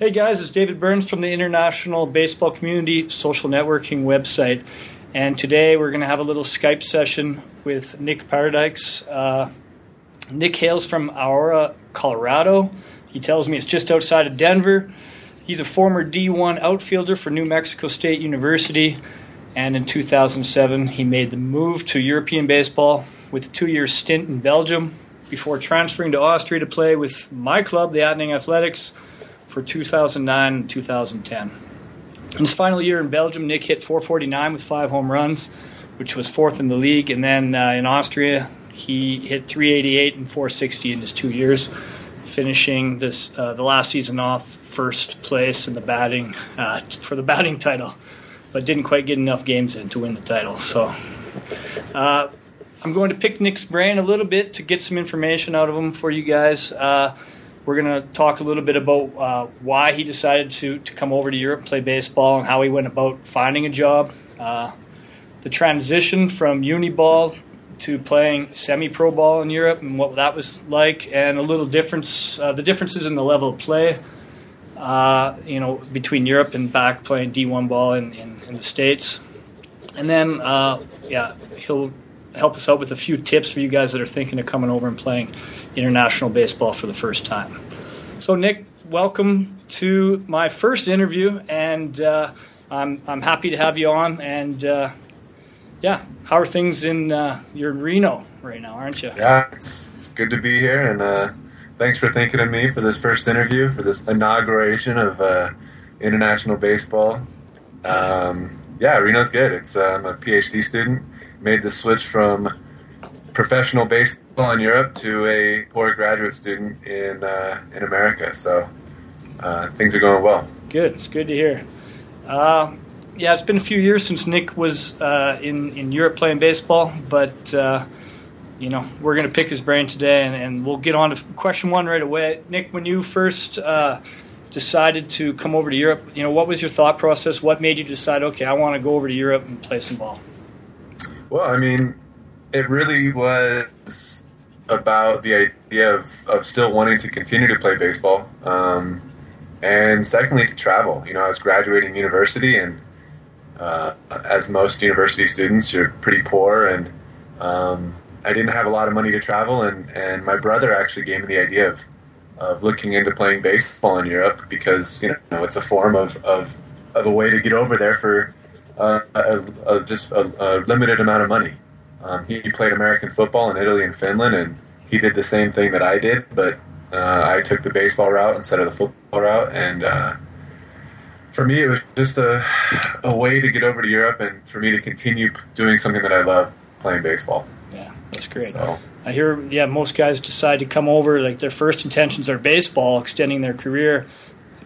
Hey guys, it's David Burns from the International Baseball Community Social Networking website. And today we're going to have a little Skype session with Nick Paradykes. Uh, Nick hails from Aurora, Colorado. He tells me it's just outside of Denver. He's a former D1 outfielder for New Mexico State University. And in 2007, he made the move to European baseball with a two year stint in Belgium before transferring to Austria to play with my club, the Attnang Athletics, for 2009 and 2010. In his final year in Belgium, Nick hit 449 with five home runs, which was fourth in the league. And then uh, in Austria, he hit 388 and 460 in his two years, finishing this uh, the last season off first place in the batting uh, for the batting title, but didn't quite get enough games in to win the title. So. Uh, I'm going to pick Nick's brain a little bit to get some information out of him for you guys. We're going to talk a little bit about uh, why he decided to, to come over to Europe play baseball and how he went about finding a job. Uh, the transition from uni ball to playing semi-pro ball in Europe and what that was like, and a little difference, uh, the differences in the level of play, uh, you know, between Europe and back playing D1 ball in, in, in the States. And then, uh, yeah, he'll help us out with a few tips for you guys that are thinking of coming over and playing international baseball for the first time. So, Nick, welcome to my first interview, and uh, I'm I'm happy to have you on. And uh, yeah, how are things in uh, Reno right now, aren't you? Yeah, it's, it's good to be here, and uh, thanks for thinking of me for this first interview for this inauguration of uh, international baseball. Um, yeah, Reno's good. It's uh, I'm a PhD student made the switch from professional baseball in Europe to a poor graduate student in uh, in America. So uh, things are going well. Good. It's good to hear. Uh, yeah, it's been a few years since Nick was uh, in in Europe playing baseball, but uh, you know we're going to pick his brain today, and, and, we'll get on to question one right away. Nick, when you first uh, decided to come over to Europe, you know what was your thought process? What made you decide? Okay, I want to go over to Europe and play some ball. Well, I mean, it really was about the idea of, of still wanting to continue to play baseball. Um, and secondly, to travel. You know, I was graduating university, and uh, as most university students, you're pretty poor, and um, I didn't have a lot of money to travel. And, and my brother actually gave me the idea of, of looking into playing baseball in Europe because, you know, it's a form of, of, of a way to get over there for uh, a, a, just a, a, limited amount of money. Um, he, he, played American football in Italy and Finland, and he did the same thing that I did, but uh, I took the baseball route instead of the football route. And uh, for me, it was just a, a way to get over to Europe and for me to continue doing something that I love, playing baseball. Yeah, that's great. So, I hear, yeah, most guys decide to come over, like their first intentions are baseball, extending their career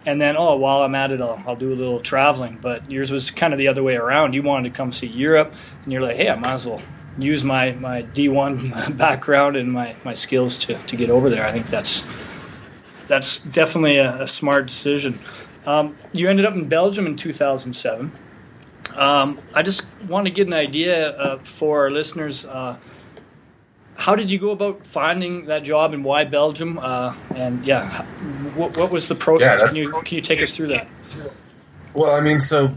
and then oh while i'm at it I'll, I'll, do a little traveling but yours was kind of the other way around you wanted to come see europe and you're like hey i might as well use my, my d1 background and my, my skills to, to get over there i think that's that's definitely a, a smart decision um, you ended up in belgium in 2007 um, i just want to get an idea uh, for our listeners uh, how did you go about finding that job and why Belgium? Uh, and yeah, what, what, was the process? Yeah, can you can you take us through that? Well, I mean, so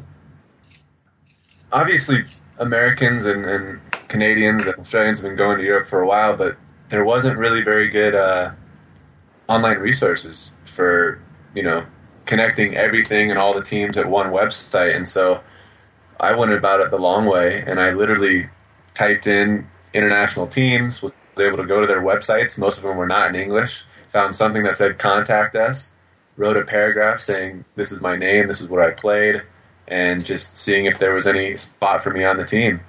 obviously Americans and, and, Canadians and Australians have been going to Europe for a while, but there wasn't really very good uh, online resources for you know connecting everything and all the teams at one website, and so I went about it the long way, and I literally typed in international teams, was able to go to their websites. Most of them were not in English. Found something that said contact us, wrote a paragraph saying, This is my name, this is what I played, and just seeing if there was any spot for me on the team.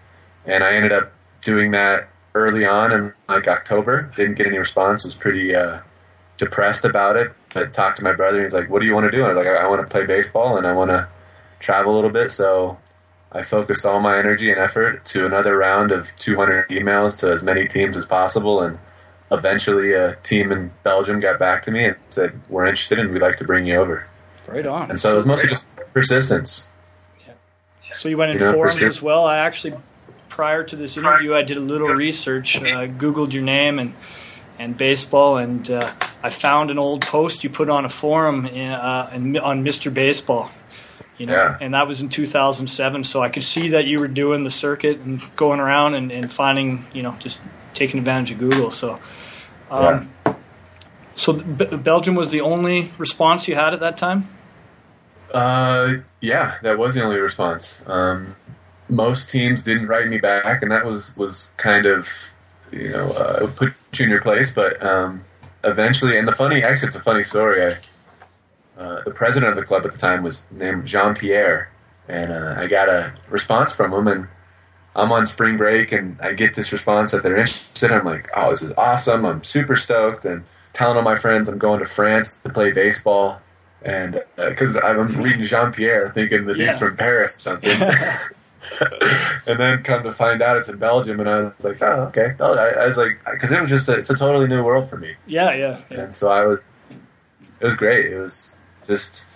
And I ended up doing that early on in like October. Didn't get any response, was pretty uh, depressed about it. But talked to my brother, and he's like, What do you want to do? And I was like, I, I want to play baseball and I want to travel a little bit. So I focused all my energy and effort to another round of 200 emails to as many teams as possible, and eventually a team in Belgium got back to me and said, "We're interested and we'd like to bring you over." Right on. And so, so it was mostly just persistence. Yeah. So you went in you know, forums as well. I actually, prior to this interview, I did a little research, uh, Googled your name and and baseball, and uh, I found an old post you put on a forum in, uh, in, on Mr. Baseball. You know, Yeah. and that was in 2007. So I could see that you were doing the circuit and going around and, and finding, you know, just taking advantage of Google. So, um, so B- Belgium was the only response you had at that time. Uh, yeah, that was the only response. Um, most teams didn't write me back, and that was was kind of you know uh, put you in your place. But um, eventually, and the funny actually, it's a funny story. I, uh, the president of the club at the time was named Jean Pierre, and uh, I got a response from him, and I'm on spring break, and I get this response that they're interested. I'm like, oh, this is awesome! I'm super stoked, and telling all my friends I'm going to France to play baseball and because I'm reading Jean Pierre, thinking the Yeah. dude's from Paris or something, and then come to find out it's in Belgium, and I was like, oh, okay. Oh, I, I was like, because it was just a, it's a totally new world for me, Yeah, yeah, yeah. and so I was, it was great. It was just,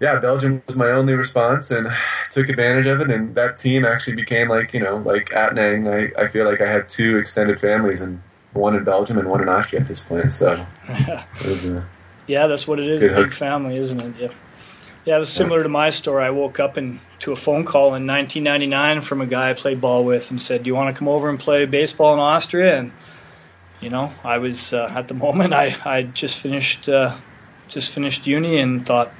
yeah, Belgium was my only response, and took advantage of it, and that team actually became like you know like Attnang, I, I feel like I had two extended families, and one in Belgium and one in Austria at this point, so it was. Uh, Yeah, that's what it is. Good a big hook. family, isn't it? Yeah. Yeah, it was similar to my story. I woke up and to a phone call in 1999 from a guy I played ball with and said, "Do you want to come over and play baseball in Austria?" And you know, I was uh, at the moment I I just finished uh, just finished uni and thought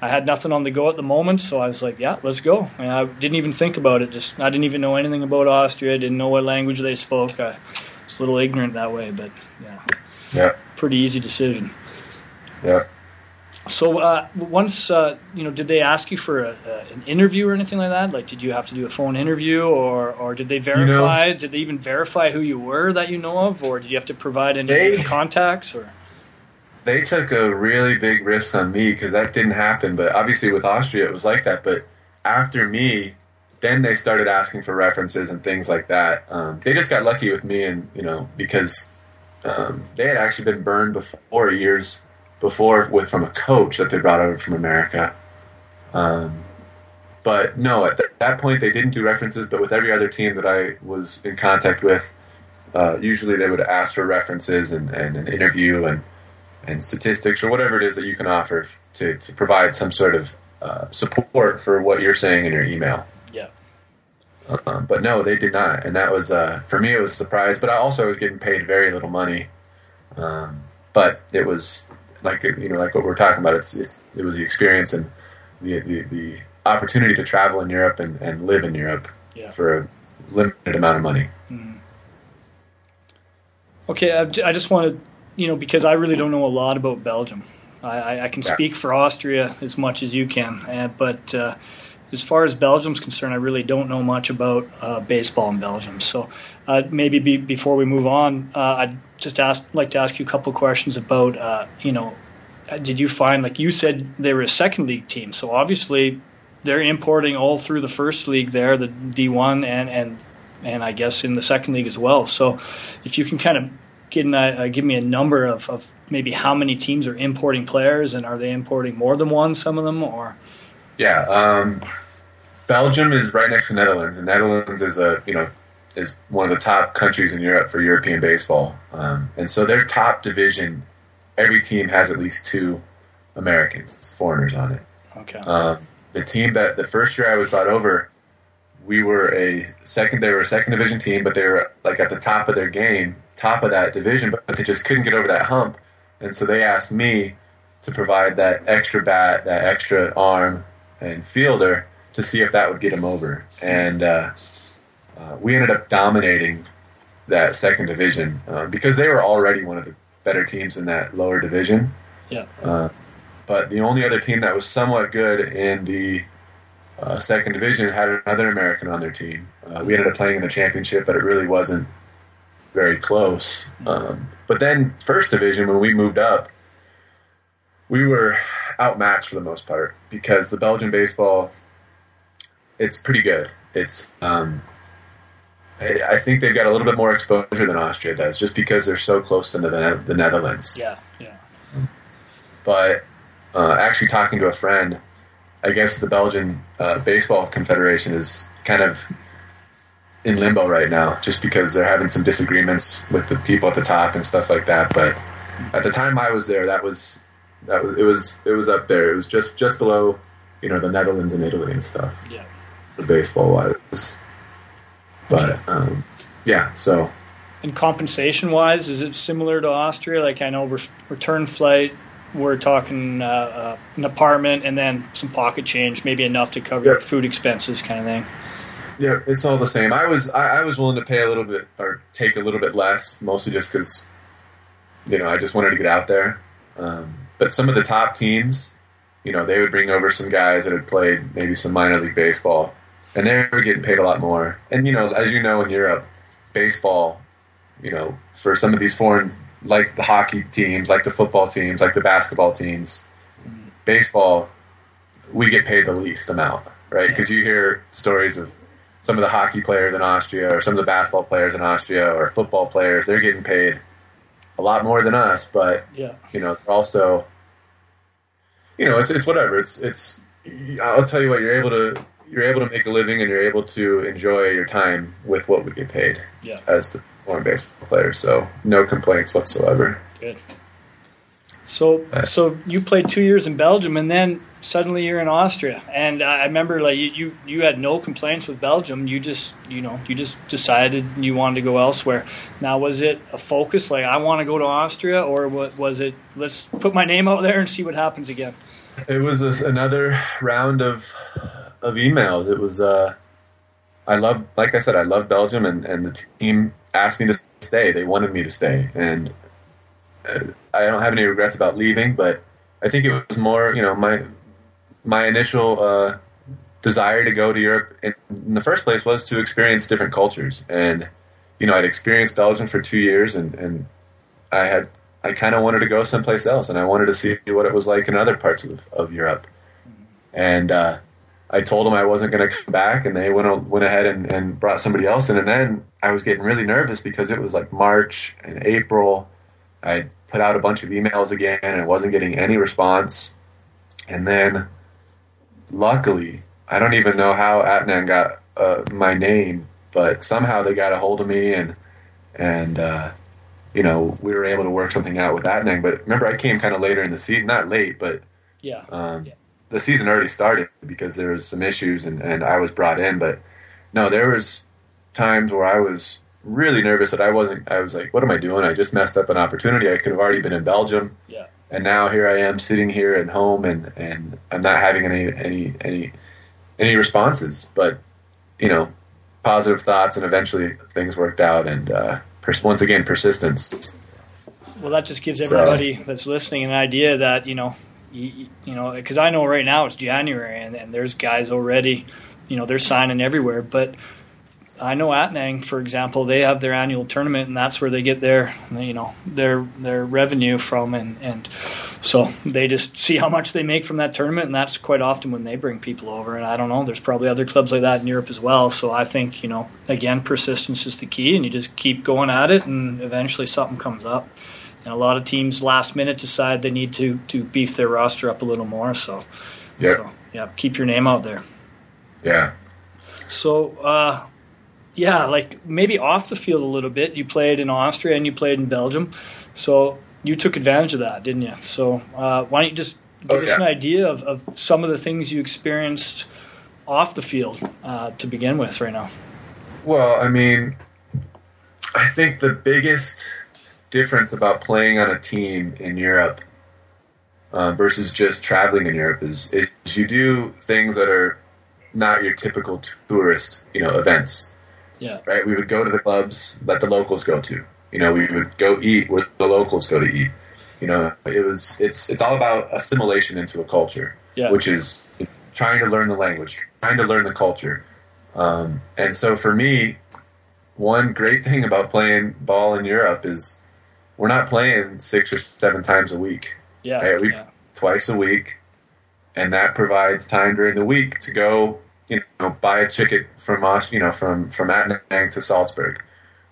I had nothing on the go at the moment, so I was like, "Yeah, let's go." And I didn't even think about it. Just I didn't even know anything about Austria. I Didn't know what language they spoke. I was a little ignorant that way, but yeah, yeah, pretty easy decision. yeah. So uh, once uh, you know, did they ask you for a, a, an interview or anything like that? Like, did you have to do a phone interview, or or did they verify? did they even verify who you were that you know of, or did you have to provide any They- contacts? Or they took a really big risk on me because that didn't happen. But obviously with Austria, it was like that. But after me, then they started asking for references and things like that. Um, they just got lucky with me, and you know because um, they had actually been burned before years before with from a coach that they brought over from America. Um, but no, at th- that point they didn't do references. But with every other team that I was in contact with, uh, usually they would ask for references and, and an interview and and statistics or whatever it is that you can offer to, to provide some sort of uh, support for what you're saying in your email. yeah, Um, but no, they did not, and that was uh, for me. It was a surprise, but I also was getting paid very little money. Um, but it was like you know, like what we're talking about. It's, it's it was the experience and the, the the opportunity to travel in Europe and, and live in Europe Yeah. for a limited amount of money. okay. I just wanted, you know, because I really don't know a lot about Belgium. I, I, can Yeah. speak for Austria as much as you can, uh, but uh, as far as Belgium's concerned, I really don't know much about uh, baseball in Belgium. So uh, maybe be, before we move on, uh, I'd just ask, like to ask you a couple questions about, uh, you know, uh, did you find, like you said, they were a second league team, so obviously they're importing all through the first league there, the D1, and and and I guess in the second league as well. So if you can kind of get an, uh, give me a number of, of maybe how many teams are importing players, and are they importing more than one? Some of them, or Yeah, um, Belgium is right next to Netherlands, and Netherlands is a you know is one of the top countries in Europe for European baseball, um, and so their top division, every team has at least two Americans, foreigners on it. okay, Um, the team that the first year I was brought over, we were a second. They were a second division team, but they were like at the top of their game, top of that division, but they just couldn't get over that hump, and so they asked me to provide that extra bat, that extra arm and fielder to see if that would get them over, and uh, uh, we ended up dominating that second division uh, because they were already one of the better teams in that lower division. yeah, Uh, but the only other team that was somewhat good in the uh, second division had another American on their team. Uh, we ended up playing in the championship, but it really wasn't very close. Um, but then first division, when we moved up, we were outmatched for the most part because the Belgian baseball, it's pretty good. It's um, I think they've got a little bit more exposure than Austria does, just because they're so close to the, the Netherlands yeah, yeah, but uh, actually talking to a friend, I guess the Belgian uh, Baseball Confederation is kind of in limbo right now, just because they're having some disagreements with the people at the top and stuff like that. But at the time I was there, that was that was it was it was up there. It was just just below, you know, the Netherlands and Italy and stuff. Yeah. For baseball wise, but um, yeah. So And compensation wise, is it similar to Austria? Like I know re- return flight, we're talking uh, uh, an apartment and then some pocket change, maybe enough to cover Yeah. food expenses, kind of thing. Yeah, it's all the same. I was I, I was willing to pay a little bit or take a little bit less, mostly just because you know I just wanted to get out there. Um, but some of the top teams, you know, they would bring over some guys that had played maybe some minor league baseball, and they were getting paid a lot more. And you know, as you know, in Europe, baseball, you know, for some of these foreign like the hockey teams, like the football teams, like the basketball teams, baseball, we get paid the least amount, right? Because you hear stories of some of the hockey players in Austria or some of the basketball players in Austria or football players, they're getting paid a lot more than us, but Yeah. you know, also, you know, it's, it's whatever. It's, it's, I'll tell you what, you're able to, you're able to make a living and you're able to enjoy your time with what we get paid Yeah. as the foreign baseball player. So no complaints whatsoever. Good. So, so you played two years in Belgium, and then suddenly you're in Austria. And I remember, like you, you, you had no complaints with Belgium. You just, you know, you just decided you wanted to go elsewhere. Now, was it a focus, like I want to go to Austria, or what was it? Let's put my name out there and see what happens again. It was a, another round of of emails. It was uh, I love, like I said, I love Belgium, and, and the team asked me to stay. They wanted me to stay, and uh, I don't have any regrets about leaving. But I think it was more, you know, my my initial uh, desire to go to Europe in, in the first place was to experience different cultures, and you know, I'd experienced Belgium for two years, and, and I had I kind of wanted to go someplace else, and I wanted to see what it was like in other parts of, of Europe. And uh, I told them I wasn't going to come back, and they went went ahead and, and brought somebody else in. And then I was getting really nervous because it was like March and April. I put out a bunch of emails again, and I wasn't getting any response. And then, luckily, I don't even know how Attnang got uh, my name, but somehow they got a hold of me, and and uh, you know we were able to work something out with Attnang. But remember, I came kind of later in the season, not late, but Yeah. um, Yeah. The season already started because there was some issues and, and I was brought in. But no, there was times where I was really nervous that I wasn't. I was like, "What am I doing? I just messed up an opportunity. I could have already been in Belgium, Yeah. and now here I am sitting here at home, and and I'm not having any any any any responses. But you know, positive thoughts, and eventually things worked out. And uh, pers- once again, persistence. Well, that just gives So- everybody that's listening an idea that you know, you, you know, because I know right now it's January and, and there's guys already, you know, they're signing everywhere. But I know Attnang, for example, they have their annual tournament, and that's where they get their, you know, their their revenue from, and and so they just see how much they make from that tournament, and that's quite often when they bring people over. And I don't know, there's probably other clubs like that in Europe as well. So I think you know, again, persistence is the key, and you just keep going at it, and eventually something comes up. And a lot of teams last minute decide they need to to beef their roster up a little more. So, Yeah. so yeah, keep your name out there. Yeah. So, uh, yeah, like maybe off the field a little bit. You played in Austria and you played in Belgium, so you took advantage of that, didn't you? So, uh, why don't you just give Oh, us an idea of, of some of the things you experienced off the field uh, to begin with right now? Well, I mean, I think the biggest difference about playing on a team in Europe uh, versus just traveling in Europe is, is you do things that are not your typical tourist, you know, events. Yeah. Right? We would go to the clubs that the locals go to. You know, we would go eat where the locals go to eat. You know, it was it's it's all about assimilation into a culture Yeah. which is trying to learn the language, trying to learn the culture. Um, and so for me, one great thing about playing ball in Europe is we're not playing six or seven times a week, yeah. Hey, we- yeah. twice a week, and that provides time during the week to go, you know, buy a ticket from us, you know, from from Attnang to Salzburg,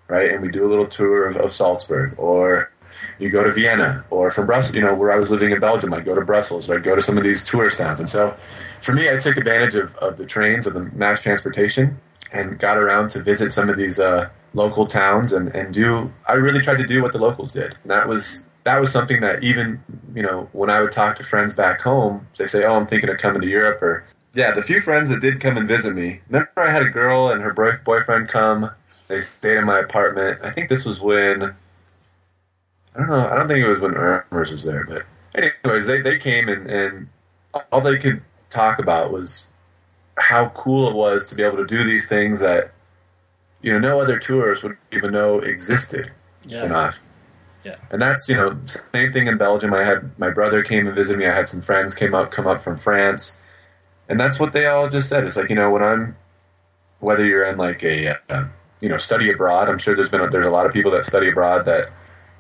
right? And we do a little tour of, of Salzburg, or you go to Vienna, or from Brussels, you know, where I was living in Belgium, I'd go to Brussels, or I'd go to some of these tourist towns. And so for me, I took advantage of, of the trains, of the mass transportation, and got around to visit some of these uh, local towns and, and do, I really tried to do what the locals did. And that was that was something that even you know when I would talk to friends back home, they say, "Oh, I'm thinking of coming to Europe," or yeah, the few friends that did come and visit me. Remember, I had a girl and her boyfriend come. They stayed in my apartment. I think this was when I don't know. I don't think it was when Ermers was there, but anyways, they they came and and all they could talk about was how cool it was to be able to do these things that you know no other tourists would even know existed Yeah. Yeah. And that's you know same thing in Belgium. I had my brother came and visit me. I had some friends came up come up from France, and that's what they all just said. It's like you know when I'm whether you're in like a uh, you know study abroad. I'm sure there's been a, there's a lot of people that study abroad that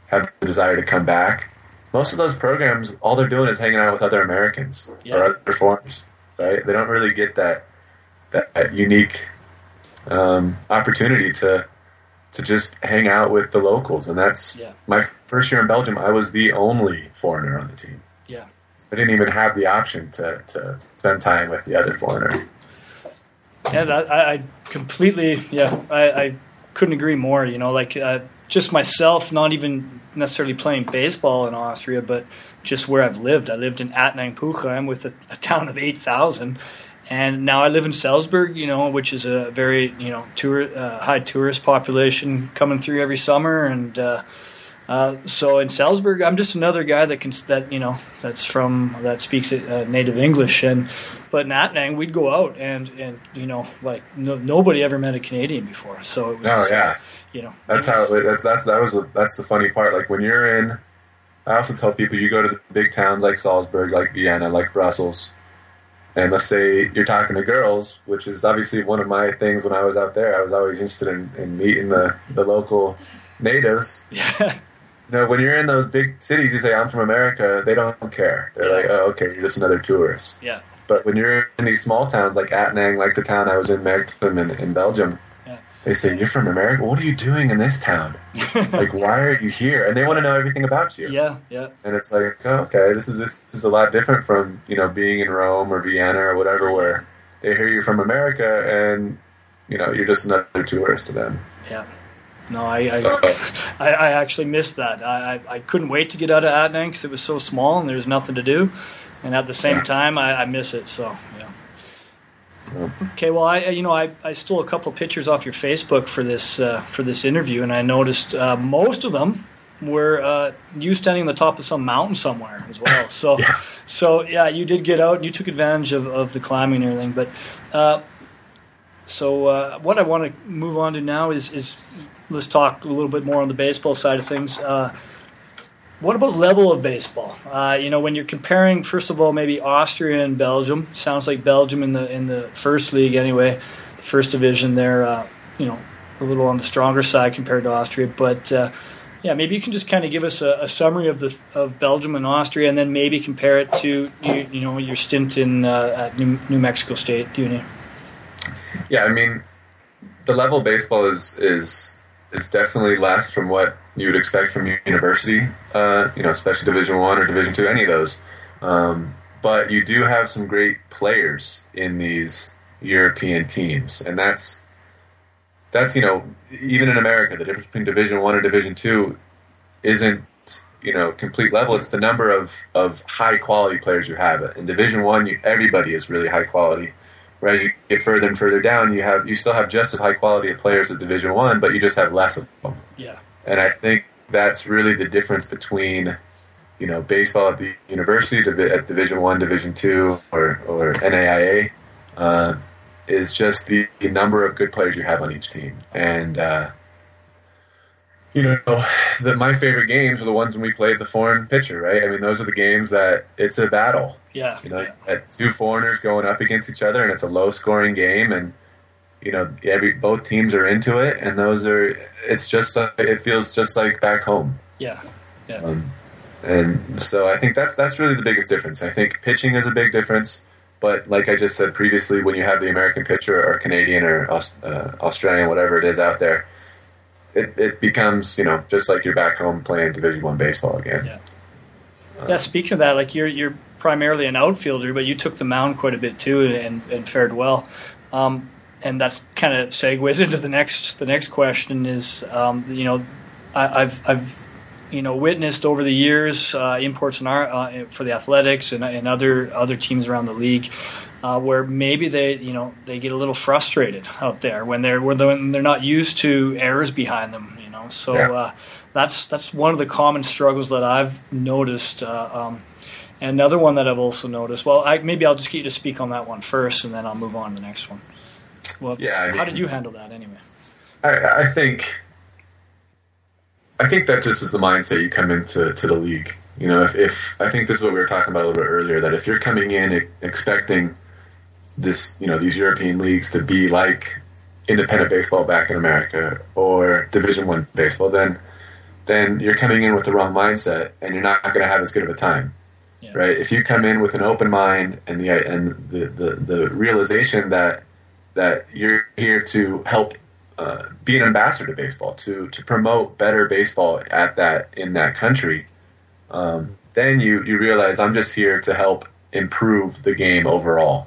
have the desire to come back. Most of those programs, all they're doing is hanging out with other Americans Yeah. or other foreigners, right? They don't really get that that, that unique um, opportunity to to just hang out with the locals, and that's Yeah. my first year in Belgium. I was the only foreigner on the team. Yeah. I didn't even have the option to, to spend time with the other foreigner. Yeah, that, I, I completely, yeah, I, I couldn't agree more. You know, like uh, just myself, not even necessarily playing baseball in Austria, but just where I've lived. I lived in Attnang Puchheim with a, a town of 8,000. And now I live in Salzburg, you know, which is a very, you know, tour, uh, high tourist population coming through every summer. And uh, uh, so in Salzburg, I'm just another guy that can, that, you know, that's from, that speaks uh, native English. And, but in Attnang, we'd go out and, and you know, like no, nobody ever met a Canadian before. So, it was, Oh yeah, you know, that's how it, that's that's that was the, that's the funny part. Like when you're in, I also tell people you go to the big towns like Salzburg, like Vienna, like Brussels, and let's say you're talking to girls, which is obviously one of my things when I was out there. I was always interested in, in meeting the the local natives. yeah, You know, when you're in those big cities, you say I'm from America. They don't care. They're like, oh, okay, you're just another tourist. yeah, But when you're in these small towns like Attnang, like the town I was in, Merchtem in, in Belgium, Yeah. They say, You're from America? What are you doing in this town? like, why are you here? And they want to know everything about you. yeah, yeah, And it's like, oh, okay, this is this is a lot different from you know being in Rome or Vienna or whatever, where they hear you're from America and you know you're just another tourist to them. yeah. No, I, I, So, I, I actually missed that. I, I, I couldn't wait to get out of Attnang because it was so small and there was nothing to do. And at the same Yeah. time, I, I miss it. So. Okay, well, I you know I, I stole a couple pictures off your Facebook for this uh, for this interview, and I noticed uh, most of them were uh, you standing on the top of some mountain somewhere as well. So, Yeah. so yeah, you did get out and you took advantage of, of the climbing and everything. But uh, so uh, what I want to move on to now is is let's talk a little bit more on the baseball side of things. What about level of baseball? Uh, you know, when you're comparing, first of all, maybe Austria and Belgium. Sounds like Belgium in the in the first league anyway, the first division. They're uh, you know a little on the stronger side compared to Austria. But uh, yeah, maybe you can just kind of give us a, a summary of the of Belgium and Austria, and then maybe compare it to you, you know your stint in uh, New, New Mexico State Uni. Yeah, I mean, the level of baseball is is is definitely less from what you would expect from university. Uh, you know, especially Division One or Division Two, any of those. Um, but you do have some great players in these European teams, and that's that's you know even in America, the difference between Division One and Division Two isn't you know complete level. It's the number of of high quality players you have. In Division One, everybody is really high quality. Whereas you get further and further down, you have you still have just as high quality of players as Division One, but you just have less of them. Yeah, And I think that's really the difference between, you know, baseball at the university at Division One, Division Two, or or NAIA, uh, is just the, the number of good players you have on each team. And uh, you know, the, my favorite games are the ones when we played the foreign pitcher, right? I mean, those are the games that it's a battle. Yeah, You know, two foreigners going up against each other, and it's a low scoring game, and you know, every both teams are into it, and those are. It's just like, it feels just like back home, yeah, um, and so I think that's that's really the biggest difference. I think pitching is a big difference, but like I just said previously, when you have the American pitcher or Canadian or uh, Australian, whatever it is out there. It, it becomes, you know, just like you're back home playing Division One baseball again. Yeah. Yeah, speaking of that, like you're you're primarily an outfielder, but you took the mound quite a bit too, and, and fared well. Um, and that's kind of segues into the next the next question is, um, you know, I, I've I've you know witnessed over the years uh, imports in our uh, for the athletics and, and other other teams around the league. Uh, where maybe they, you know, they get a little frustrated out there when they're when they're not used to errors behind them, you know. So Yeah. uh, that's that's one of the common struggles that I've noticed. Uh, um, and another one that I've also noticed. Well, I, maybe I'll just get you to speak on that one first, and then I'll move on to the next one. Well, Yeah, I how mean- did you handle that anyway? I, I think I think that just is the mindset you come into to the league. You know, if, if I think this is what we were talking about a little bit earlier, that if you're coming in expecting this, you know, these European leagues to be like independent baseball back in America or Division One baseball, then then you're coming in with the wrong mindset, and you're not going to have as good of a time, Yeah. right? If you come in with an open mind and the and the, the, the realization that that you're here to help uh, be an ambassador to baseball, to to promote better baseball at that in that country, um, then you you realize I'm just here to help improve the game overall,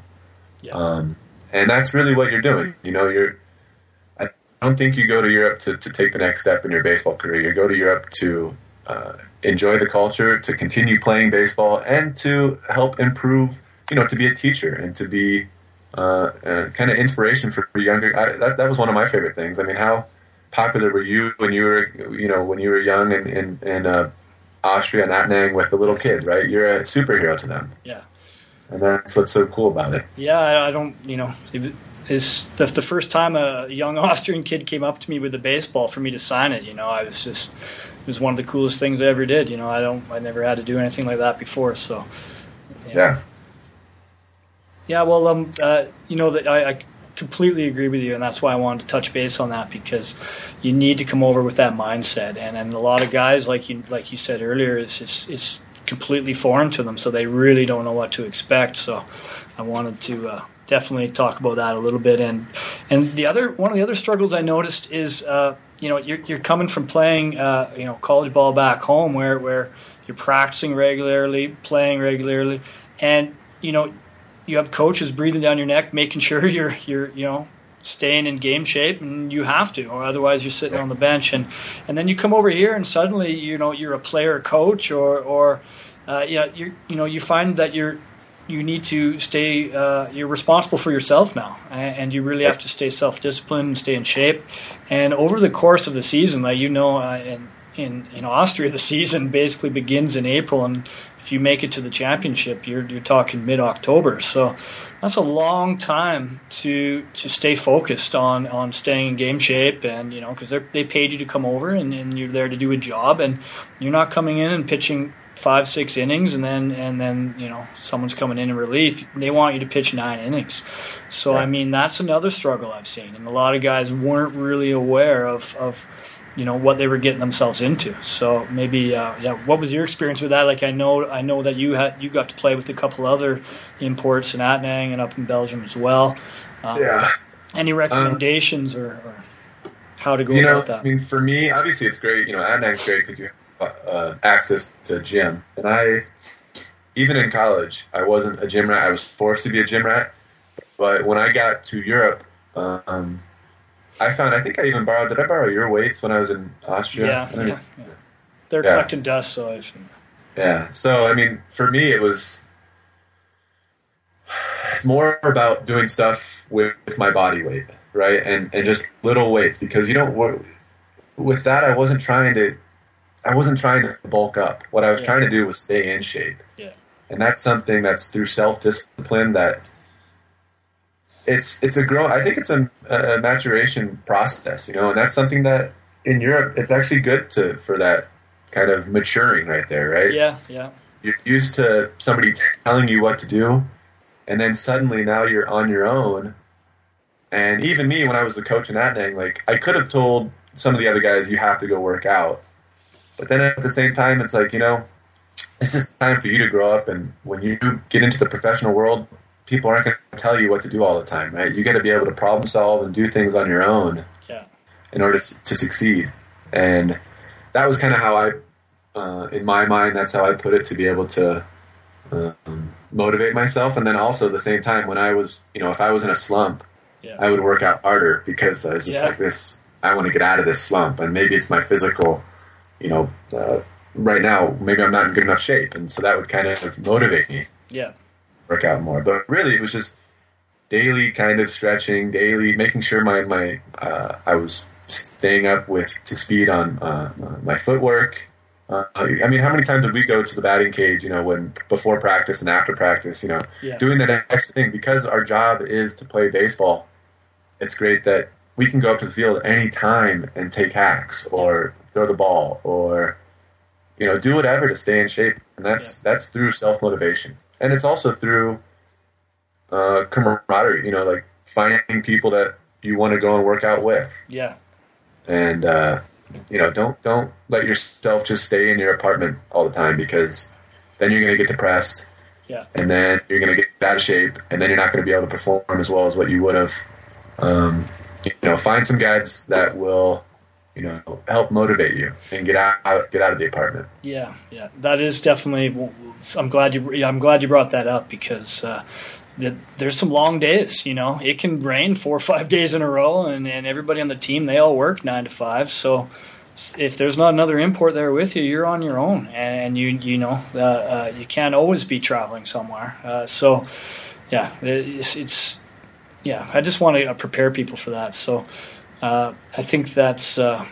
Yeah. um, and that's really what you're doing. You know, you're. I don't think you go to Europe to, to take the next step in your baseball career. You go to Europe to uh, enjoy the culture, to continue playing baseball, and to help improve. You know, to be a teacher and to be uh, uh, kind of inspiration for younger. I, that that was one of my favorite things. I mean, how popular were you when you were you know when you were young in in, in uh, Austria and Attnang with the little kids, right? You're a superhero to them, Yeah. and that's what's so cool about it. Yeah, I, I don't, you know, it is the, the first time a young Austrian kid came up to me with a baseball for me to sign it. You know, I was just, it was one of the coolest things I ever did. You know, I don't, I never had to do anything like that before. So, Yeah, yeah. Well, um, uh, you know that I, I completely agree with you, and that's why I wanted to touch base on that because you need to come over with that mindset, and and a lot of guys, like you, like you said earlier, it's it's, it's completely foreign to them, so they really don't know what to expect. So, I wanted to uh, definitely talk about that a little bit, and and the other one of the other struggles I noticed is, uh, you know, you're you're coming from playing, uh, you know, college ball back home where where you're practicing regularly, playing regularly, and you know you have coaches breathing down your neck, making sure you're you're you know staying in game shape, and you have to, or otherwise you're sitting on the bench, and and then you come over here and suddenly you know you're a player coach, or or uh, you know you you know you find that you're you need to stay uh, you're responsible for yourself now and, you really have to stay self-disciplined and stay in shape. And over the course of the season like you know uh, in, in in Austria the season basically begins in April and if you make it to the championship you're you're talking mid-October. So that's a long time to to stay focused on on staying in game shape and you know because they paid you to come over and, and you're there to do a job and you're not coming in and pitching five six innings and then and then you know someone's coming in in relief they want you to pitch nine innings. So i mean that's another struggle i've seen and a lot of guys weren't really aware of of you know what they were getting themselves into. So maybe uh, yeah what was your experience with that? Like i know i know that you had you got to play with a couple other imports in attnang and up in belgium as well. Um, yeah. any recommendations or, or how to go You know, about I mean, for me, obviously, it's great. You know, Attnang's great because you uh, access to a gym, and I, even in college, I wasn't a gym rat. I was forced to be a gym rat. But when I got to Europe, um, I found I think I even borrowed. Did I borrow your weights when I was in Austria? yeah, yeah, yeah. they're Yeah. collecting dust so I should, Yeah. So I mean, for me, it was it's more about doing stuff with, with my body weight, right, and and just little weights because you don't. With that, I wasn't trying to. I wasn't trying to bulk up. What I was Yeah. trying to do was stay in shape. Yeah. And that's something that's through self discipline that. It's it's a grow. I think it's a, a maturation process, you know, and that's something that in Europe it's actually good to for that kind of maturing right there, right? yeah yeah you're used to somebody telling you what to do, and then suddenly now you're on your own. And even me, when I was the coach in Attnang, like I could have told some of the other guys, "You have to go work out," but then at the same time, it's like you know, this is time for you to grow up. And when you get into the professional world, people aren't going to tell you what to do all the time, right? You got to be able to problem solve and do things on your own Yeah. in order to, to succeed. And that was kind of how I, uh, in my mind, that's how I put it to be able to um, motivate myself. And then also at the same time, when I was, you know, if I was in a slump, Yeah. I would work out harder because I was just Yeah. like this. I want to get out of this slump, and maybe it's my physical, you know, uh, right now maybe I'm not in good enough shape, and so that would kind of motivate me. Yeah. Work out more, but really it was just daily kind of stretching, daily making sure my my uh, I was staying up with to speed on uh, my footwork. Uh, I mean, how many times did we go to the batting cage? You know, when before practice and after practice. You know, Yeah. doing that extra thing because our job is to play baseball. It's great that we can go up to the field at any time and take hacks or throw the ball or you know do whatever to stay in shape, and that's that's through self motivation, and it's also through uh, camaraderie. You know, like finding people that you want to go and work out with Yeah. and uh, you know don't don't let yourself just stay in your apartment all the time because then you're going to get depressed Yeah. and then you're going to get out of shape and then you're not going to be able to perform as well as what you would have um, you know find some guides that will you know help motivate you and get out get out of the apartment Yeah, yeah, that is definitely. I'm glad you. I'm glad you brought that up because uh, the, there's some long days. You know, it can rain four or five days in a row, and, and everybody on the team they all work nine to five. So if there's not another import there with you, you're on your own, and you you know uh, uh, you can't always be traveling somewhere. Uh, so yeah, it's, it's yeah. I just want to prepare people for that. So uh, I think that's uh,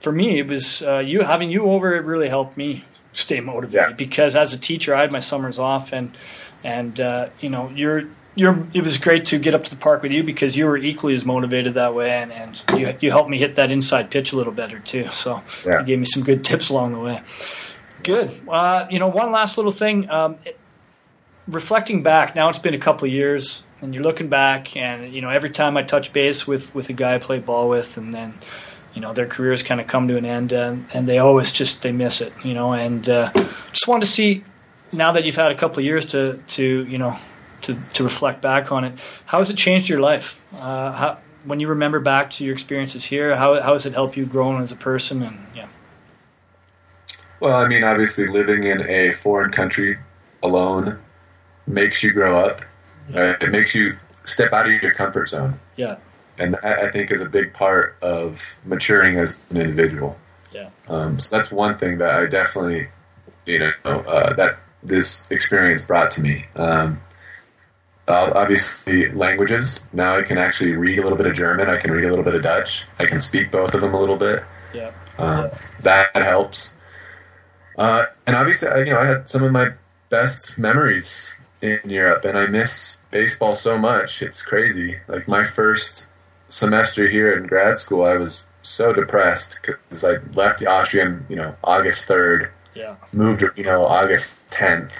for me. It was uh, you having you over. It really helped me stay motivated Yeah. because as a teacher, I had my summers off, and and uh, you know you're. You're, it was great to get up to the park with you because you were equally as motivated that way, and, and you, you helped me hit that inside pitch a little better too. So Yeah. you gave me some good tips along the way. Good. Uh, you know, one last little thing. Um, it- reflecting back, now it's been a couple years, and you're looking back, and you know, every time I touch base with with a guy I play ball with, and then you know their careers kind of come to an end, and, and they always just they miss it, you know, and uh, just wanted to see now that you've had a couple years to to you know to to reflect back on it, how has it changed your life? Uh, how when you remember back to your experiences here, how how has it helped you grow as a person? And yeah, well i mean obviously living in a foreign country alone makes you grow up right? it makes you step out of your comfort zone yeah, and that I think is a big part of maturing as an individual. yeah, Um, so that's one thing that I definitely, you know, uh, that this experience brought to me. Um, uh, obviously, languages. Now I can actually read a little bit of German. I can read a little bit of Dutch. I can speak both of them a little bit. yeah, Uh, that helps. Uh, and obviously, I- you know, I had some of my best memories in Europe, and I miss baseball so much. It's crazy. Like my first semester here in grad school, I was so depressed because I left the Austrian, you know, August third, yeah, moved, you know, August tenth.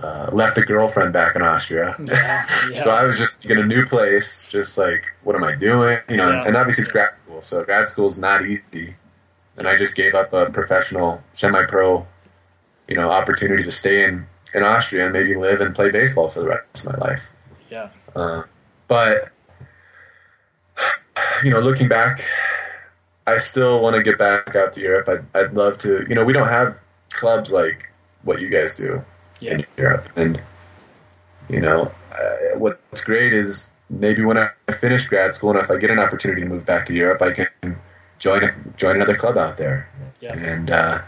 Uh, left a girlfriend back in Austria. yeah, yeah. So I was just in a new place, just like, what am I doing? You know, Yeah. and obviously it's grad school, so grad school is not easy. And I just gave up a professional, semi-pro, you know, opportunity to stay in in Austria and maybe live and play baseball for the rest of my life. yeah, Uh, but you know, looking back, I still want to get back out to Europe. I'd, I'd love to. You know, we don't have clubs like what you guys do yeah, in Europe. And you know, uh, what's great is maybe when I finish grad school and if I get an opportunity to move back to Europe, I can join join another club out there yeah. and uh,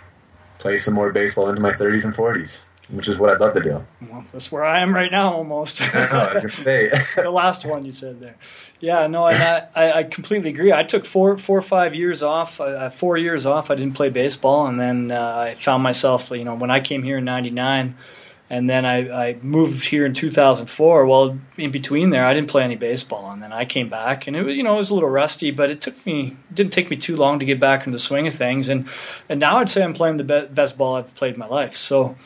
play some more baseball into my 30s and 40s, which is what I'd love to do. Well, that's where I am right now, almost. I know, I was gonna say. the last one you said there. Yeah, no, and I, I, I completely agree. I took four, four or five years off. Uh, four years off. I didn't play baseball, and then uh, I found myself, you know, when I came here in '99, and then I, I moved here in 2004. Well, in between there, I didn't play any baseball, and then I came back, and it was, you know, it was a little rusty, but it took me, it didn't take me too long to get back into the swing of things, and and now I'd say I'm playing the be- best ball I've played in my life. So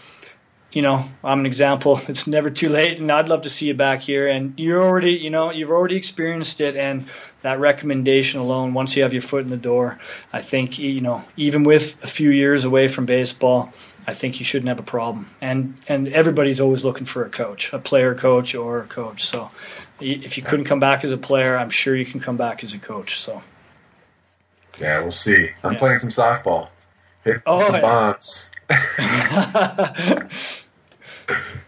you know, I'm an example. It's never too late, and I'd love to see you back here. And you're already, you know, you've already experienced it, and that recommendation alone, once you have your foot in the door, I think, you know, even with a few years away from baseball, I think you shouldn't have a problem. And and everybody's always looking for a coach, a player coach or a coach. So if you couldn't come back as a player, I'm sure you can come back as a coach. So yeah, we'll see. I'm Yeah. playing some softball. Hit Oh, some bombs.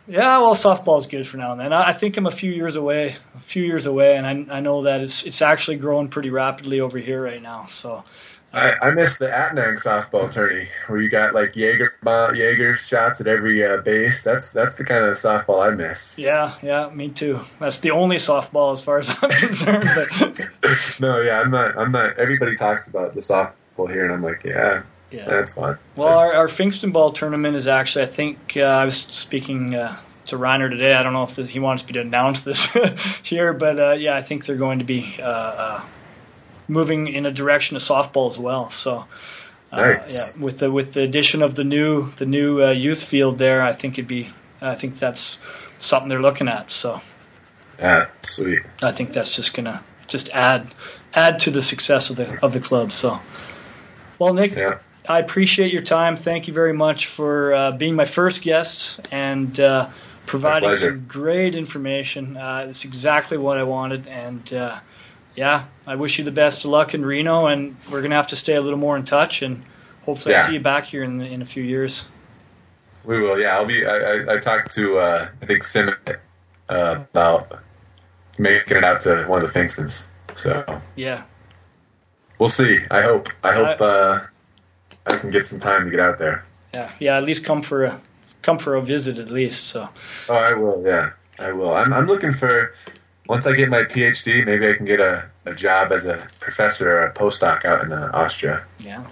Yeah, well, softball's good for now and then. I I think I'm a few years away, a few years away, and I, I know that it's it's actually growing pretty rapidly over here right now. So, I, I miss the Attnang softball tourney where you got like Jaeger Jaeger shots at every uh, base. That's that's the kind of softball I miss. Yeah, yeah, me too. That's the only softball as far as I'm concerned. But no, yeah, I'm not. I'm not. Everybody talks about the softball here, and I'm like, yeah, yeah, that's fun. Well, our, our Finkston ball tournament is actually. I think uh, I was speaking. Uh, to Reiner today. I don't know if he wants me to announce this here, but uh, yeah, I think they're going to be uh, uh, moving in a direction of softball as well. So, uh, nice. yeah, with the with the addition of the new the new uh, youth field there, I think it'd be I think that's something they're looking at. So, yeah, sweet. I think that's just gonna just add add to the success of the of the club. So, well, Nick. Yeah. I appreciate your time. Thank you very much for uh, being my first guest and uh, providing some great information. Uh, it's exactly what I wanted, and uh, yeah, I wish you the best of luck in Reno, and we're gonna have to stay a little more in touch, and hopefully yeah. I see you back here in in a few years. We will. Yeah, I'll be. I, I, I talked to uh, I think Sim uh, about making it out to one of the Finkstons. So yeah, we'll see. I hope. I hope uh, I can get some time to get out there. Yeah, yeah. At least come for a come for a visit at least. So. Oh, I will. Yeah, I will. I'm I'm looking for once I get my PhD, maybe I can get a, a job as a professor or a postdoc out in uh, Austria. Yeah.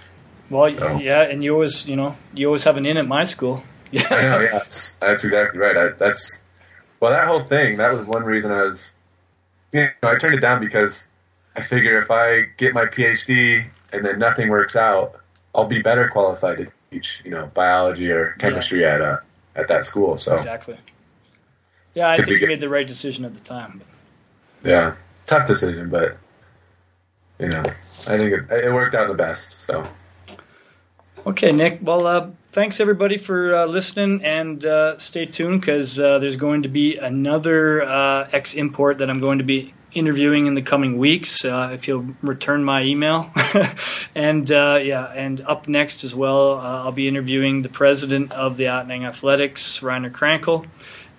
Well, so. yeah, and you always, you know, you always have an in at my school. Yeah. I know. Yeah, that's, that's exactly right. I, that's well, that whole thing. That was one reason I was, you know, I turned it down because I figure if I get my PhD and then nothing works out, I'll be better qualified to teach, you know, biology or chemistry yeah. at uh, at that school. So exactly. Yeah, I think you made the right decision at the time. But. Yeah, tough decision, but you know, I think it, it worked out the best. So. Okay, Nick. Well, uh, thanks everybody for uh, listening, and uh, stay tuned because uh, there's going to be another uh, ex import that I'm going to be interviewing in the coming weeks. Uh, if you'll return my email, and yeah, and up next as well, I'll be interviewing the president of the Attnang Athletics, Reiner Krankel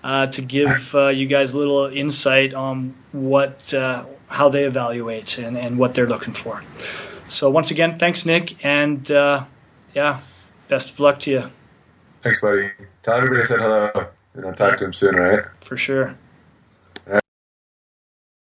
uh, to give uh, you guys a little insight on what uh, how they evaluate and, and what they're looking for. So once again, thanks, Nick, and uh, yeah, best of luck to you. Thanks, buddy. Tell everybody I said hello, and I'll talk to him soon, right? For sure.